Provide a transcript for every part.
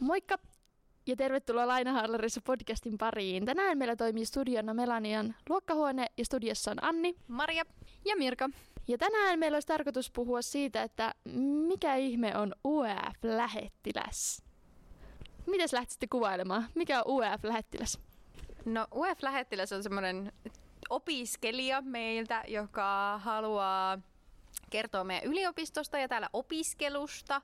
Moikka ja tervetuloa Lainaharlarissa podcastin pariin. Tänään meillä toimii studiona Melanian luokkahuone ja studiossa on Anni. Maria. Ja Mirka. Ja tänään meillä olisi tarkoitus puhua siitä, että mikä ihme on UEF-lähettiläs? Mitäs lähtisitte kuvailemaan? Mikä on UEF-lähettiläs? No UEF-lähettiläs on semmoinen opiskelija meiltä, joka haluaa kertoa meidän yliopistosta ja täällä opiskelusta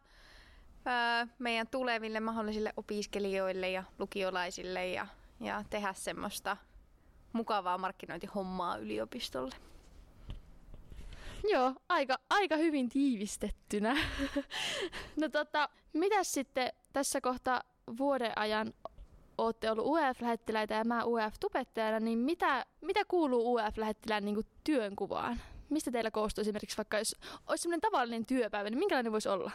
meidän tuleville mahdollisille opiskelijoille ja lukiolaisille ja, ja tehdä semmoista mukavaa markkinointihommaa yliopistolle. Joo, aika, aika hyvin tiivistettynä. no tota, mitäs sitten tässä kohtaa vuoden ajan olette ollut UEF-lähettiläitä ja mä UEF-tubettajana, niin mitä, mitä kuuluu UEF-lähettilään niin työnkuvaan? Mistä teillä koostuu esimerkiksi vaikka, jos olisi sellainen tavallinen työpäivä, niin minkälainen voisi olla?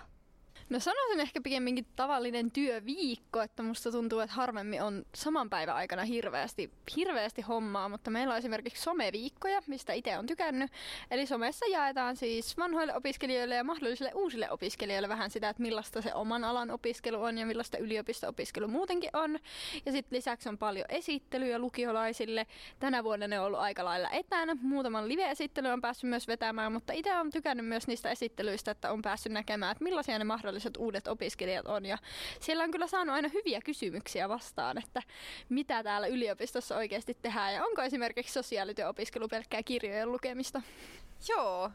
No sanoisin ehkä pikemminkin tavallinen työviikko, että musta tuntuu, että harvemmin on saman päivän aikana hirveästi, hirveästi hommaa, mutta meillä on esimerkiksi someviikkoja, mistä itse on tykännyt. Eli somessa jaetaan siis vanhoille opiskelijoille ja mahdollisille uusille opiskelijoille vähän sitä, että millaista se oman alan opiskelu on ja millaista yliopisto-opiskelu muutenkin on. Ja sitten lisäksi on paljon esittelyjä lukiolaisille. Tänä vuonna ne on ollut aika lailla etänä. Muutaman live-esittely on päässyt myös vetämään, mutta itse on tykännyt myös niistä esittelyistä, että on päässyt näkemään, että millaisia ne mahdolliset mahdolliset uudet opiskelijat on. Ja siellä on kyllä saanut aina hyviä kysymyksiä vastaan, että mitä täällä yliopistossa oikeasti tehdään ja onko esimerkiksi sosiaalityöopiskelu pelkkää kirjojen lukemista. Joo,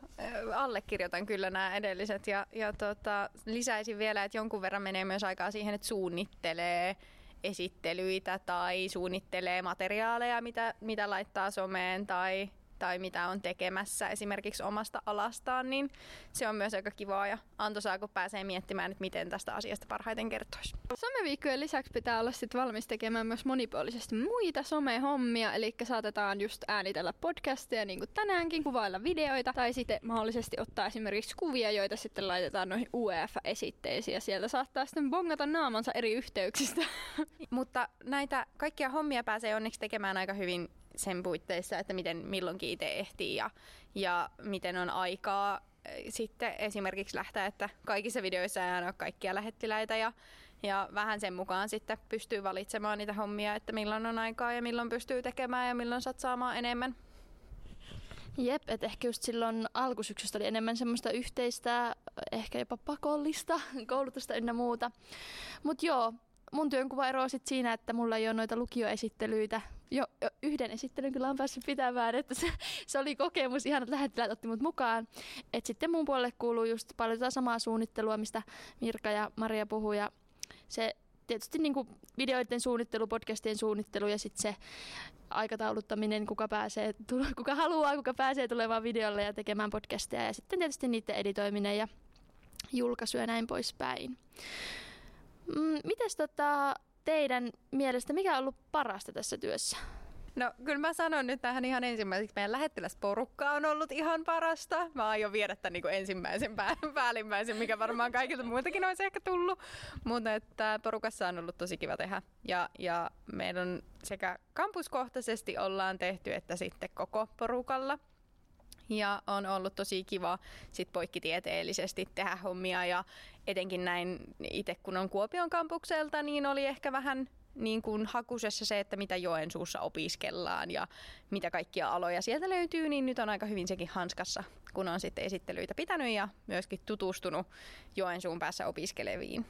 allekirjoitan kyllä nämä edelliset ja, ja tota, lisäisin vielä, että jonkun verran menee myös aikaa siihen, että suunnittelee esittelyitä tai suunnittelee materiaaleja, mitä, mitä laittaa someen tai tai mitä on tekemässä esimerkiksi omasta alastaan, niin se on myös aika kivaa ja antoisaa, kun pääsee miettimään, että miten tästä asiasta parhaiten kertoisi. Someviikkojen lisäksi pitää olla sit valmis tekemään myös monipuolisesti muita somehommia, eli saatetaan just äänitellä podcasteja niin kuin tänäänkin, kuvailla videoita tai sitten mahdollisesti ottaa esimerkiksi kuvia, joita sitten laitetaan noihin UEF-esitteisiin ja sieltä saattaa sitten bongata naamansa eri yhteyksistä. Mutta näitä kaikkia hommia pääsee onneksi tekemään aika hyvin sen puitteissa, että miten milloinkin itse ehtii ja, ja miten on aikaa eh, sitten esimerkiksi lähteä, että kaikissa videoissa ei aina ole kaikkia lähettiläitä ja, ja vähän sen mukaan sitten pystyy valitsemaan niitä hommia, että milloin on aikaa ja milloin pystyy tekemään ja milloin satsaamaan enemmän. Jep, että ehkä just silloin alkusyksystä oli enemmän semmoista yhteistä, ehkä jopa pakollista koulutusta ynnä muuta. Mutta joo, mun työnkuva eroaa sit siinä, että mulla ei ole noita lukioesittelyitä. Jo, jo yhden esittelyn kyllä on päässyt pitämään, että se, se oli kokemus, ihan lähettiläät otti mut mukaan. Et sitten mun puolelle kuuluu just paljon tätä samaa suunnittelua, mistä Mirka ja Maria puhuu. Ja se tietysti niin kuin videoiden suunnittelu, podcastien suunnittelu ja sitten se aikatauluttaminen, kuka, pääsee, kuka haluaa, kuka pääsee tulemaan videolle ja tekemään podcastia. Ja sitten tietysti niiden editoiminen ja julkaisu ja näin poispäin. Mm, mites tota, teidän mielestä, mikä on ollut parasta tässä työssä? No kyllä mä sanon nyt tähän ihan ensimmäiseksi, meidän lähettiläsporukka on ollut ihan parasta. Mä aion viedä tämän niin ensimmäisen pää, päällimmäisen, mikä varmaan kaikilta muitakin olisi ehkä tullut. Mutta että porukassa on ollut tosi kiva tehdä. Ja, ja meidän sekä kampuskohtaisesti ollaan tehty, että sitten koko porukalla – ja on ollut tosi kiva sit poikkitieteellisesti tehdä hommia ja etenkin näin itse kun on Kuopion kampukselta, niin oli ehkä vähän niin kuin hakusessa se, että mitä Joensuussa opiskellaan ja mitä kaikkia aloja sieltä löytyy, niin nyt on aika hyvin sekin hanskassa, kun on sitten esittelyitä pitänyt ja myöskin tutustunut Joensuun päässä opiskeleviin.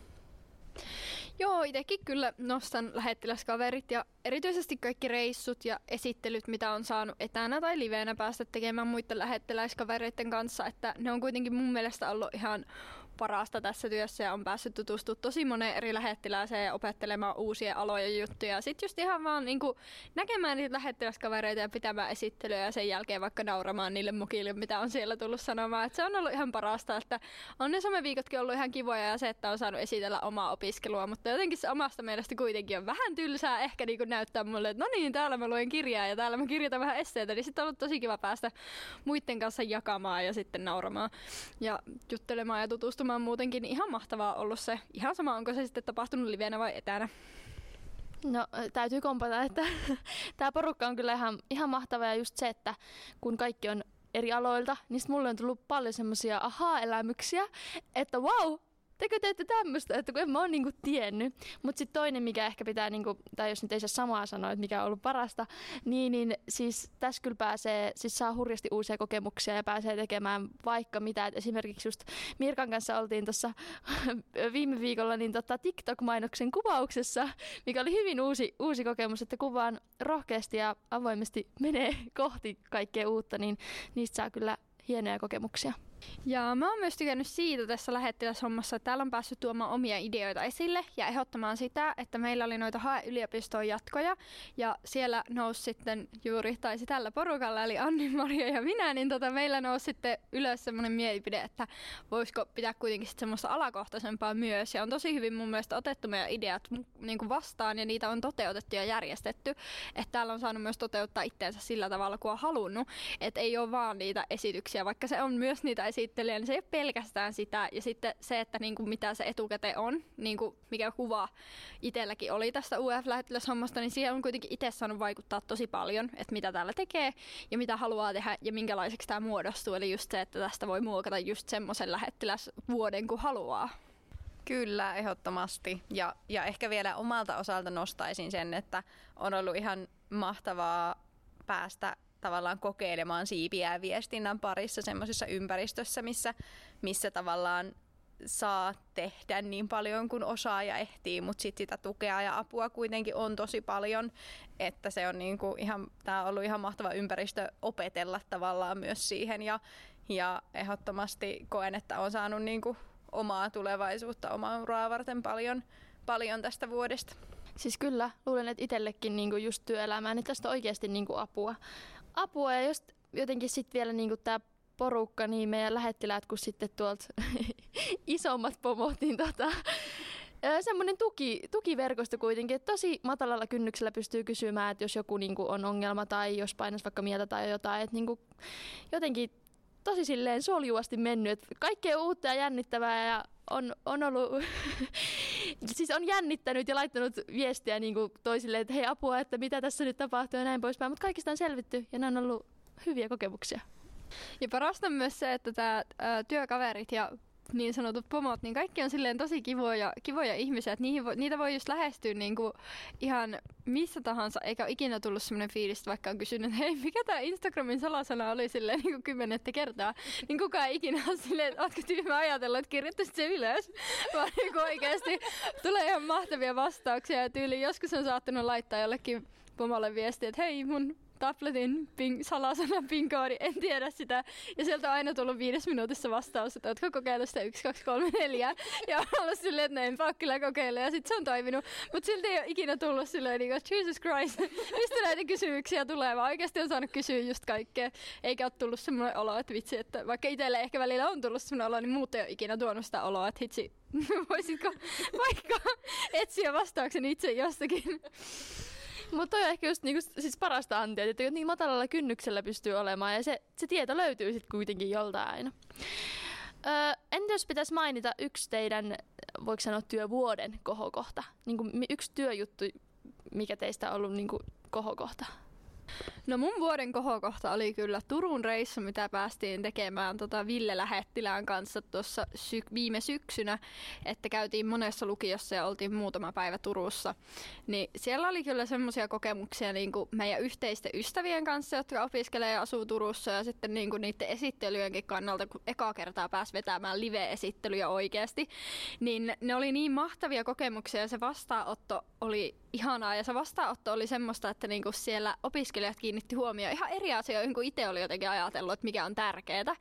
Joo, itsekin kyllä nostan lähettiläskaverit ja erityisesti kaikki reissut ja esittelyt, mitä on saanut etänä tai liveenä päästä tekemään muiden lähettiläiskavereiden kanssa, että ne on kuitenkin mun mielestä ollut ihan parasta tässä työssä ja on päässyt tutustumaan tosi moneen eri lähettilääseen ja opettelemaan uusia aloja juttuja. Sitten just ihan vaan niin kuin näkemään niitä lähettiläskavereita ja pitämään esittelyä ja sen jälkeen vaikka nauramaan niille mukille, mitä on siellä tullut sanomaan. Et se on ollut ihan parasta, että on ne someviikotkin ollut ihan kivoja ja se, että on saanut esitellä omaa opiskelua, mutta jotenkin se omasta mielestä kuitenkin on vähän tylsää ehkä niin kuin näyttää mulle, että no niin, täällä mä luen kirjaa ja täällä mä kirjoitan vähän esseitä, niin sitten on ollut tosi kiva päästä muiden kanssa jakamaan ja sitten nauramaan ja juttelemaan ja tutustumaan tapahtumaan muutenkin ihan mahtavaa ollut se. Ihan sama, onko se sitten tapahtunut livenä vai etänä. No täytyy kompata, että tämä porukka on kyllä ihan, ihan mahtava ja just se, että kun kaikki on eri aloilta, niin mulle on tullut paljon semmoisia ahaa-elämyksiä, että wow, tekö teette tämmöistä, että kun en mä oon niinku tiennyt. Mutta sitten toinen, mikä ehkä pitää, niinku, tai jos nyt ei saa samaa sanoa, että mikä on ollut parasta, niin, niin siis tässä kyllä pääsee, siis saa hurjasti uusia kokemuksia ja pääsee tekemään vaikka mitä. Et esimerkiksi just Mirkan kanssa oltiin tuossa viime viikolla niin tota TikTok-mainoksen kuvauksessa, mikä oli hyvin uusi, uusi kokemus, että kuvaan rohkeasti ja avoimesti menee kohti kaikkea uutta, niin niistä saa kyllä hienoja kokemuksia. Ja mä oon myös tykännyt siitä tässä lähettiläshommassa, että täällä on päässyt tuomaan omia ideoita esille ja ehdottamaan sitä, että meillä oli noita hae yliopistoon jatkoja ja siellä nousi sitten juuri, taisi tällä porukalla, eli Anni, Maria ja minä, niin tota, meillä nousi sitten ylös semmoinen mielipide, että voisiko pitää kuitenkin sitten semmoista alakohtaisempaa myös. Ja on tosi hyvin mun mielestä otettu meidän ideat niin kuin vastaan ja niitä on toteutettu ja järjestetty, että täällä on saanut myös toteuttaa itteensä sillä tavalla, kun on halunnut, että ei ole vaan niitä esityksiä, vaikka se on myös niitä esittelijä, niin se ei ole pelkästään sitä. Ja sitten se, että niin kuin mitä se etukäteen on, niin kuin mikä kuva itselläkin oli tästä UF-lähettiläshommasta, niin siihen on kuitenkin itse saanut vaikuttaa tosi paljon, että mitä täällä tekee ja mitä haluaa tehdä ja minkälaiseksi tämä muodostuu. Eli just se, että tästä voi muokata just semmoisen lähettiläsvuoden kuin haluaa. Kyllä, ehdottomasti. Ja, ja ehkä vielä omalta osalta nostaisin sen, että on ollut ihan mahtavaa päästä tavallaan kokeilemaan siipiä viestinnän parissa semmoisessa ympäristössä, missä, missä tavallaan saa tehdä niin paljon kuin osaa ja ehtii, mutta sitten sitä tukea ja apua kuitenkin on tosi paljon, että se on niinku ihan, tää on ollut ihan mahtava ympäristö opetella tavallaan myös siihen ja, ja ehdottomasti koen, että on saanut niinku omaa tulevaisuutta, omaa uraa varten paljon, paljon tästä vuodesta. Siis kyllä, luulen, että itsellekin niinku just työelämään, niin tästä on oikeasti niinku apua apua ja just jotenkin sitten vielä niinku tämä porukka, niin meidän lähettiläät kuin sitten tuolta isommat pomot, niin tota, semmoinen tuki, tukiverkosto kuitenkin, että tosi matalalla kynnyksellä pystyy kysymään, että jos joku niinku on ongelma tai jos painas vaikka mieltä tai jotain, että niinku, jotenkin tosi silleen soljuvasti mennyt, kaikkea uutta ja jännittävää ja on, on ollut, siis on jännittänyt ja laittanut viestiä niin kuin toisille, että hei apua, että mitä tässä nyt tapahtuu ja näin poispäin, mutta kaikista on selvitty ja nämä on ollut hyviä kokemuksia. Ja parasta on myös se, että tämä työkaverit ja niin sanotut pomot, niin kaikki on silleen tosi kivoja, kivoja ihmisiä, että vo, niitä voi just lähestyä niin kuin ihan missä tahansa, eikä ole ikinä tullut semmoinen fiilis, vaikka on kysynyt, että hei, mikä tämä Instagramin salasana oli silleen niin kuin kymmenettä kertaa, niin kukaan ei ikinä ole silleen, että ootko tyhmä ajatella, että kirjoittaisit se ylös, vaan niin oikeasti tulee ihan mahtavia vastauksia. Ja tyyli joskus on saattanut laittaa jollekin pomolle viestiä, että hei, mun tabletin ping, salasana pinkoodi, en tiedä sitä. Ja sieltä on aina tullut viides minuutissa vastaus, että ootko kokeillut sitä 1, 2, 3, 4. Ja on ollut silleen, että näin pakko kyllä kokeilla ja sitten se on toiminut. Mutta silti ei ole ikinä tullut silleen, niin kuin, Jesus Christ, mistä näitä kysymyksiä tulee, vaan oikeasti on saanut kysyä just kaikkea. Eikä ole tullut semmoinen olo, että vitsi, että vaikka itselle ehkä välillä on tullut semmoinen olo, niin muut ei ole ikinä tuonut sitä oloa, että hitsi, voisitko vaikka etsiä vastauksen itse jostakin. Mutta on ehkä just niinku, siis parasta antia, että niin matalalla kynnyksellä pystyy olemaan ja se, se tieto löytyy sitten kuitenkin joltain. Öö, entä jos pitäisi mainita yksi teidän, voiko sanoa työvuoden kohokohta? Niin kuin yksi työjuttu, mikä teistä on ollut niin kuin kohokohta? No mun vuoden kohokohta oli kyllä Turun reissu, mitä päästiin tekemään tota Ville Lähettilään kanssa tuossa sy- viime syksynä, että käytiin monessa lukiossa ja oltiin muutama päivä Turussa. Niin siellä oli kyllä semmoisia kokemuksia niin kuin meidän yhteisten ystävien kanssa, jotka opiskelee ja asuu Turussa ja sitten niin kuin niiden esittelyjenkin kannalta, kun eka kertaa pääsi vetämään live-esittelyjä oikeasti, niin ne oli niin mahtavia kokemuksia ja se vastaanotto oli ihanaa. Ja se vastaanotto oli semmoista, että niinku siellä opiskelijat kiinnitti huomioon ihan eri asioihin kuin itse oli jotenkin ajatellut, että mikä on tärkeää,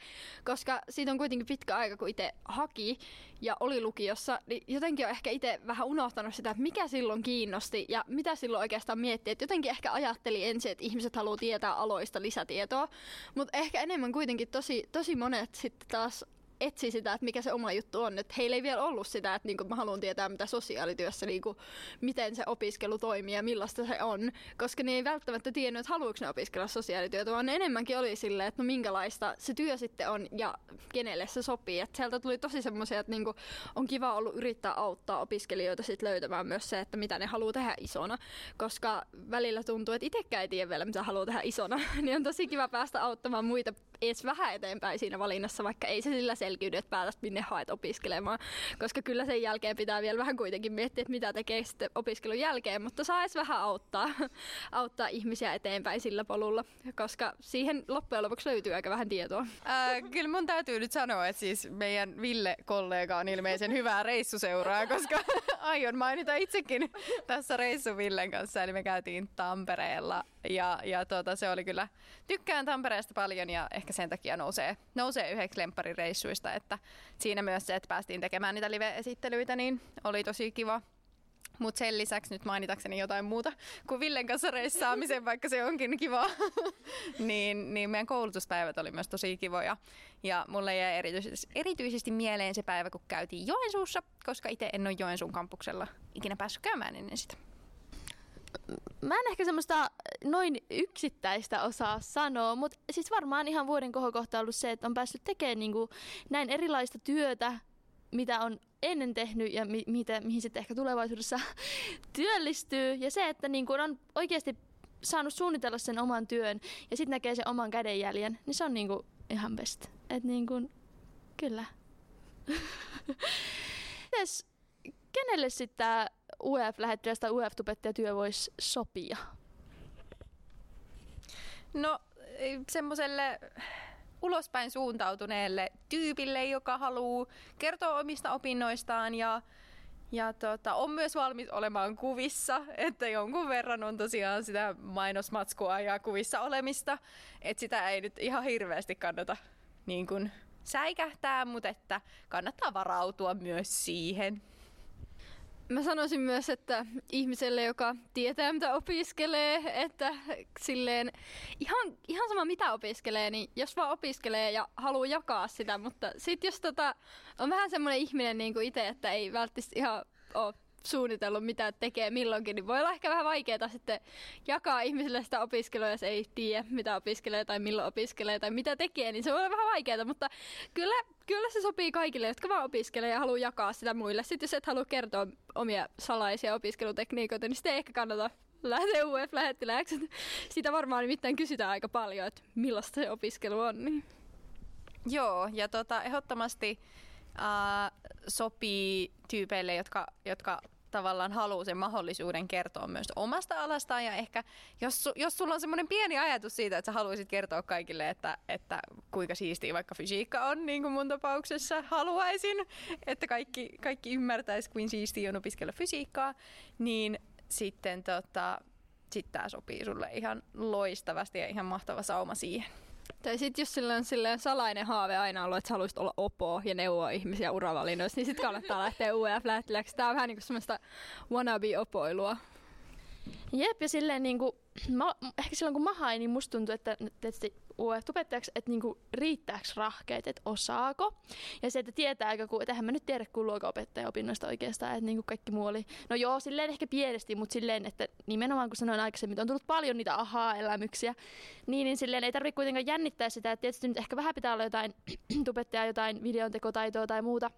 koska siitä on kuitenkin pitkä aika, kun itse haki ja oli lukiossa, niin jotenkin on ehkä itse vähän unohtanut sitä, että mikä silloin kiinnosti ja mitä silloin oikeastaan miettii. Että jotenkin ehkä ajatteli ensin, että ihmiset haluaa tietää aloista lisätietoa, mutta ehkä enemmän kuitenkin tosi, tosi monet sitten taas etsi sitä, että mikä se oma juttu on. Että heillä ei vielä ollut sitä, että niinku mä haluan tietää, mitä sosiaalityössä, niinku, miten se opiskelu toimii ja millaista se on. Koska ne ei välttämättä tiennyt, että haluatko ne opiskella sosiaalityötä, vaan ne enemmänkin oli silleen, että no minkälaista se työ sitten on ja kenelle se sopii. Et sieltä tuli tosi semmoisia, että niinku, on kiva ollut yrittää auttaa opiskelijoita sit löytämään myös se, että mitä ne haluaa tehdä isona. Koska välillä tuntuu, että itsekään ei tiedä vielä, mitä haluaa tehdä isona. niin on tosi kiva päästä auttamaan muita edes vähän eteenpäin siinä valinnassa, vaikka ei se sillä selkiydy, että päätät minne haet opiskelemaan. Koska kyllä sen jälkeen pitää vielä vähän kuitenkin miettiä, että mitä tekee sitten opiskelun jälkeen, mutta saa edes vähän auttaa, auttaa ihmisiä eteenpäin sillä polulla, koska siihen loppujen lopuksi löytyy aika vähän tietoa. Ää, kyllä mun täytyy nyt sanoa, että siis meidän Ville-kollega on ilmeisen hyvää reissuseuraa, koska aion mainita itsekin tässä reissu Villen kanssa. Eli me käytiin Tampereella ja, ja tuota, se oli kyllä, tykkään Tampereesta paljon ja ehkä sen takia nousee, nousee yhdeksi lempparireissuista, että siinä myös se, että päästiin tekemään niitä live-esittelyitä, niin oli tosi kiva. Mutta sen lisäksi nyt mainitakseni jotain muuta kuin Villen kanssa reissaamisen, vaikka se onkin kiva, niin, niin meidän koulutuspäivät oli myös tosi kivoja. Ja mulle jäi erityisesti, erityisesti mieleen se päivä, kun käytiin Joensuussa, koska itse en ole Joensuun kampuksella ikinä päässyt käymään ennen sitä. Mä en ehkä semmoista noin yksittäistä osaa sanoa, mutta siis varmaan ihan vuoden kohokohta ollut se, että on päässyt tekemään niin kuin näin erilaista työtä, mitä on ennen tehnyt ja mi- mitä, mihin sitten ehkä tulevaisuudessa työllistyy. Ja se, että niin kuin on oikeasti saanut suunnitella sen oman työn ja sitten näkee sen oman kädenjäljen, niin se on niin kuin ihan best. Et niin kuin, kyllä. Mites, kenelle sitten UF-lähettiläs tai UF-tubettajatyö voisi sopia? No semmoiselle ulospäin suuntautuneelle tyypille, joka haluaa kertoa omista opinnoistaan ja, ja tota, on myös valmis olemaan kuvissa, että jonkun verran on tosiaan sitä mainosmatskua ja kuvissa olemista, että sitä ei nyt ihan hirveästi kannata niin kuin säikähtää, mutta että kannattaa varautua myös siihen. Mä sanoisin myös, että ihmiselle, joka tietää mitä opiskelee, että silleen ihan, ihan sama mitä opiskelee, niin jos vaan opiskelee ja haluaa jakaa sitä, mutta sitten jos tota, on vähän semmoinen ihminen niin kuin itse, että ei välttämättä ihan ole suunnitellut mitä tekee milloinkin, niin voi olla ehkä vähän vaikeaa sitten jakaa ihmisille sitä opiskelua, jos ei tiedä mitä opiskelee tai milloin opiskelee tai mitä tekee, niin se voi olla vähän vaikeaa, mutta kyllä, kyllä se sopii kaikille, jotka vaan opiskelee ja haluaa jakaa sitä muille. Sitten jos et halua kertoa omia salaisia opiskelutekniikoita, niin sitten ei ehkä kannata lähteä UF-lähettilääksi. Sitä varmaan nimittäin kysytään aika paljon, että millaista se opiskelu on. Niin. Joo, ja tota, ehdottomasti äh, sopii tyypeille, jotka, jotka tavallaan haluaa sen mahdollisuuden kertoa myös omasta alastaan ja ehkä jos, jos sulla on semmoinen pieni ajatus siitä, että sä haluaisit kertoa kaikille, että, että kuinka siistiä vaikka fysiikka on, niin kuin mun tapauksessa haluaisin, että kaikki, kaikki ymmärtäisi, kuin siistiä on opiskella fysiikkaa, niin sitten tota, sit tää sopii sulle ihan loistavasti ja ihan mahtava sauma siihen. Tai sitten jos sillä on silleen salainen haave aina ollut, että sä haluaisit olla opo ja neuvoa ihmisiä uravalinnoissa, niin sitten kannattaa lähteä UF-lähettiläksi. Tämä on vähän niin kuin semmoista wannabe-opoilua. Jep, ja silleen niin kuin, mä, ehkä silloin kun mä hain, niin musta tuntui, että tietysti UF-tubettajaksi, että niinku riittääkö rahkeet, että osaako. Ja se, että tietääkö, kun, että eihän mä nyt tiedä kuin luokanopettaja opinnoista oikeastaan, että niinku kaikki muu oli, no joo, silleen ehkä pienesti, mutta silleen, että nimenomaan kun sanoin aikaisemmin, on tullut paljon niitä ahaa-elämyksiä, niin, niin silleen ei tarvitse kuitenkaan jännittää sitä, että tietysti nyt ehkä vähän pitää olla jotain tubettajaa, jotain videontekotaitoa tai muuta,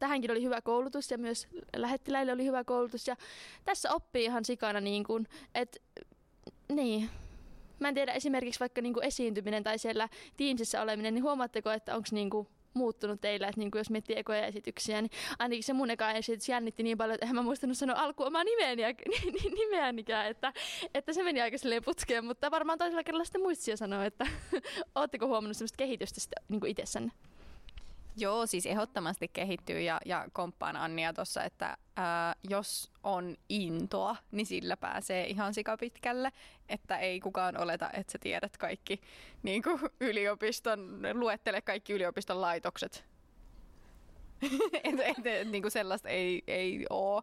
tähänkin oli hyvä koulutus ja myös lähettiläille oli hyvä koulutus ja tässä oppii ihan sikana niin kuin, että niin, mä en tiedä esimerkiksi vaikka niinku esiintyminen tai siellä Teamsissa oleminen, niin huomaatteko, että onko niinku muuttunut teillä, että niinku jos miettii ekoja esityksiä, niin ainakin se mun eka esitys jännitti niin paljon, että en mä muistanut sanoa alkuun omaa nimeäni, nimeänikään, että, että se meni aika silleen putkeen, mutta varmaan toisella kerralla sitten muistia sanoa, että ootteko huomannut sellaista kehitystä sitten niin itsessänne? Joo, siis ehdottomasti kehittyy ja, ja komppaan Annia tuossa, että ää, jos on intoa, niin sillä pääsee ihan sikapitkälle, että ei kukaan oleta, että sä tiedät kaikki niin kuin yliopiston, luettele kaikki yliopiston laitokset. et, et, et, niin kuin sellaista ei, ei ole,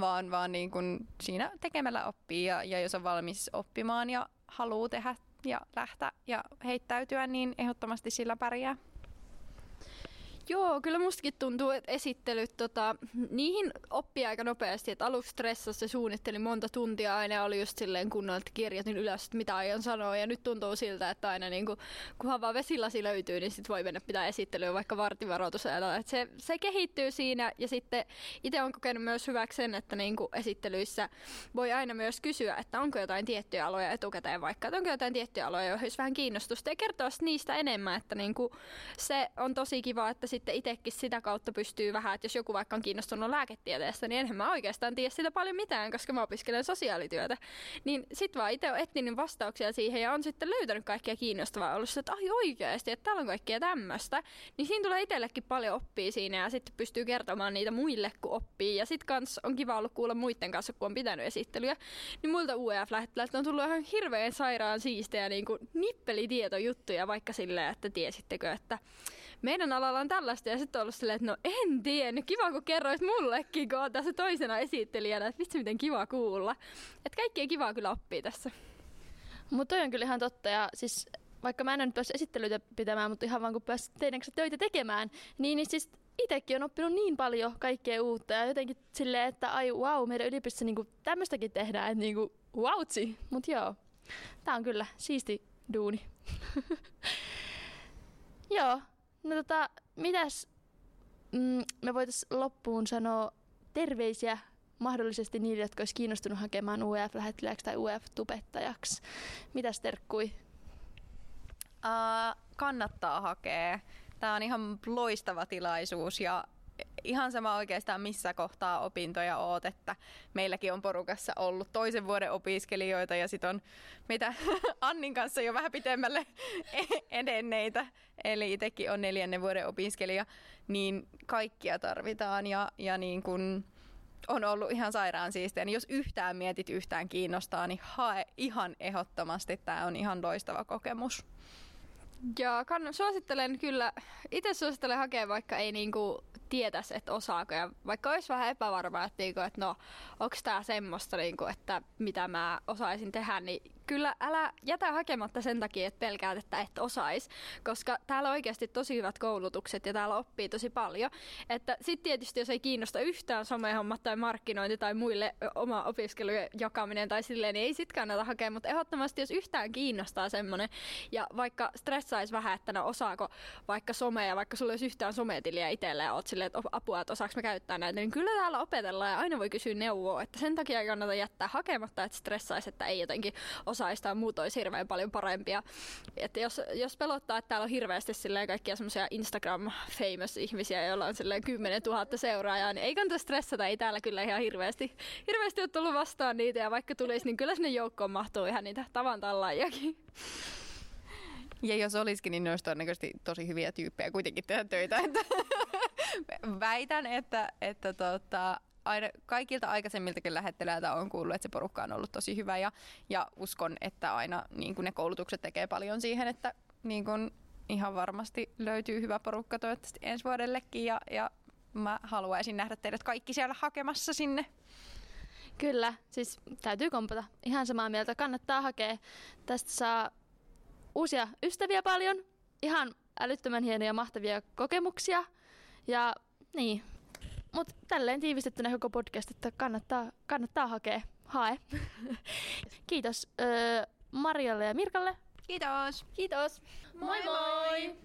vaan, vaan niin kuin siinä tekemällä oppii ja, ja jos on valmis oppimaan ja haluaa tehdä ja lähteä ja heittäytyä, niin ehdottomasti sillä pärjää. Joo, kyllä mustakin tuntuu, että esittelyt, tota, niihin oppii aika nopeasti. Että aluksi stressassa suunnittelin monta tuntia aina oli just silleen kunnolla, että kirjoitin ylös, että mitä aion sanoa. Ja nyt tuntuu siltä, että aina niin kuin, kunhan vaan vesilasi löytyy, niin sit voi mennä pitää esittelyä vaikka vartivaroitusajalla. Että se, se kehittyy siinä ja sitten itse on kokenut myös hyväksi sen, että niin kuin esittelyissä voi aina myös kysyä, että onko jotain tiettyjä aloja etukäteen vaikka, että onko jotain tiettyjä aloja, joihin olisi vähän kiinnostusta ja kertoa niistä enemmän, että niin kuin se on tosi kiva, että sitten itsekin sitä kautta pystyy vähän, että jos joku vaikka on kiinnostunut lääketieteestä, niin enhän mä oikeastaan tiedä sitä paljon mitään, koska mä opiskelen sosiaalityötä. Niin sit vaan itse on etsinyt vastauksia siihen ja on sitten löytänyt kaikkia kiinnostavaa ollut että ai oikeasti, että täällä on kaikkea tämmöistä. Niin siinä tulee itsellekin paljon oppia siinä ja sitten pystyy kertomaan niitä muille, kun oppii. Ja sitten kans on kiva ollut kuulla muiden kanssa, kun on pitänyt esittelyjä. Niin muilta UEF-lähettiläistä on tullut ihan hirveän sairaan siistejä niin nippelitietojuttuja, vaikka silleen, että tiesittekö, että meidän alalla on tällaista ja sitten on ollut silleen, että no en tiedä, kiva kun kerroit mullekin, kun on tässä toisena esittelijänä, että vitsi miten kiva kuulla. Että kaikkea kivaa kyllä oppii tässä. Mutta toi on kyllä ihan totta ja siis vaikka mä en nyt päässyt esittelyitä pitämään, mutta ihan vaan kun pääsit teidän töitä tekemään, niin, niin siis itsekin on oppinut niin paljon kaikkea uutta ja jotenkin silleen, että ai wow, meidän yliopistossa niinku tämmöistäkin tehdään, että niinku wautsi. Mut joo, tää on kyllä siisti duuni. joo, No tota, mitäs mm, me voitais loppuun sanoa terveisiä mahdollisesti niille, jotka olisi kiinnostunut hakemaan UEF-lähettiläksi tai UEF-tubettajaksi. Mitäs terkkui? Uh, kannattaa hakea. Tämä on ihan loistava tilaisuus ja ihan sama oikeastaan missä kohtaa opintoja oot, että meilläkin on porukassa ollut toisen vuoden opiskelijoita ja sitten on mitä Annin kanssa jo vähän pitemmälle edenneitä, eli itsekin on neljännen vuoden opiskelija, niin kaikkia tarvitaan ja, ja niin kun on ollut ihan sairaan siistiä, niin jos yhtään mietit, yhtään kiinnostaa, niin hae ihan ehdottomasti. Tämä on ihan loistava kokemus. Ja kann- suosittelen kyllä, itse suosittelen hakea, vaikka ei niinku tietäisi, että osaako. Ja vaikka olisi vähän epävarma, että, niinku, että no, onko tämä semmoista, niinku, että mitä mä osaisin tehdä, niin kyllä älä jätä hakematta sen takia, että pelkäät, että et osais, koska täällä on oikeasti tosi hyvät koulutukset ja täällä oppii tosi paljon. Että sit tietysti, jos ei kiinnosta yhtään somehommat tai markkinointi tai muille oma opiskelujen jakaminen tai silleen, niin ei sit kannata hakea, mutta ehdottomasti jos yhtään kiinnostaa semmonen ja vaikka stressaisi vähän, että no osaako vaikka somea, vaikka sulla olisi yhtään sometiliä itselle ja oot silleen, että apua, että osaako mä käyttää näitä, niin kyllä täällä opetellaan ja aina voi kysyä neuvoa, että sen takia ei kannata jättää hakematta, että stressaisi, että ei jotenkin osaisi tai muut olisi hirveän paljon parempia. Että jos, jos pelottaa, että täällä on hirveästi silleen kaikkia semmoisia Instagram-famous-ihmisiä, joilla on silleen 10 000 seuraajaa, niin ei kannata stressata, ei täällä kyllä ihan hirveästi, hirveästi ole tullut vastaan niitä, ja vaikka tulisi, niin kyllä sinne joukkoon mahtuu ihan niitä tavan. Ja jos olisikin, niin ne olisi todennäköisesti tosi hyviä tyyppejä kuitenkin tehdä töitä. Väitän, että, että tota, aina, kaikilta aikaisemmiltakin lähettelijöiltä on kuullut, että se porukka on ollut tosi hyvä ja, ja uskon, että aina niin ne koulutukset tekee paljon siihen, että niin ihan varmasti löytyy hyvä porukka toivottavasti ensi vuodellekin ja, ja mä haluaisin nähdä teidät kaikki siellä hakemassa sinne. Kyllä, siis täytyy kompata. Ihan samaa mieltä. Kannattaa hakea. Tästä saa uusia ystäviä paljon, ihan älyttömän hienoja mahtavia kokemuksia. Ja niin, mutta tälleen tiivistettynä koko podcast, että kannattaa, kannattaa hakea. Hae. Kiitos öö, Marjalle ja Mirkalle. Kiitos. Kiitos. Moi moi! moi.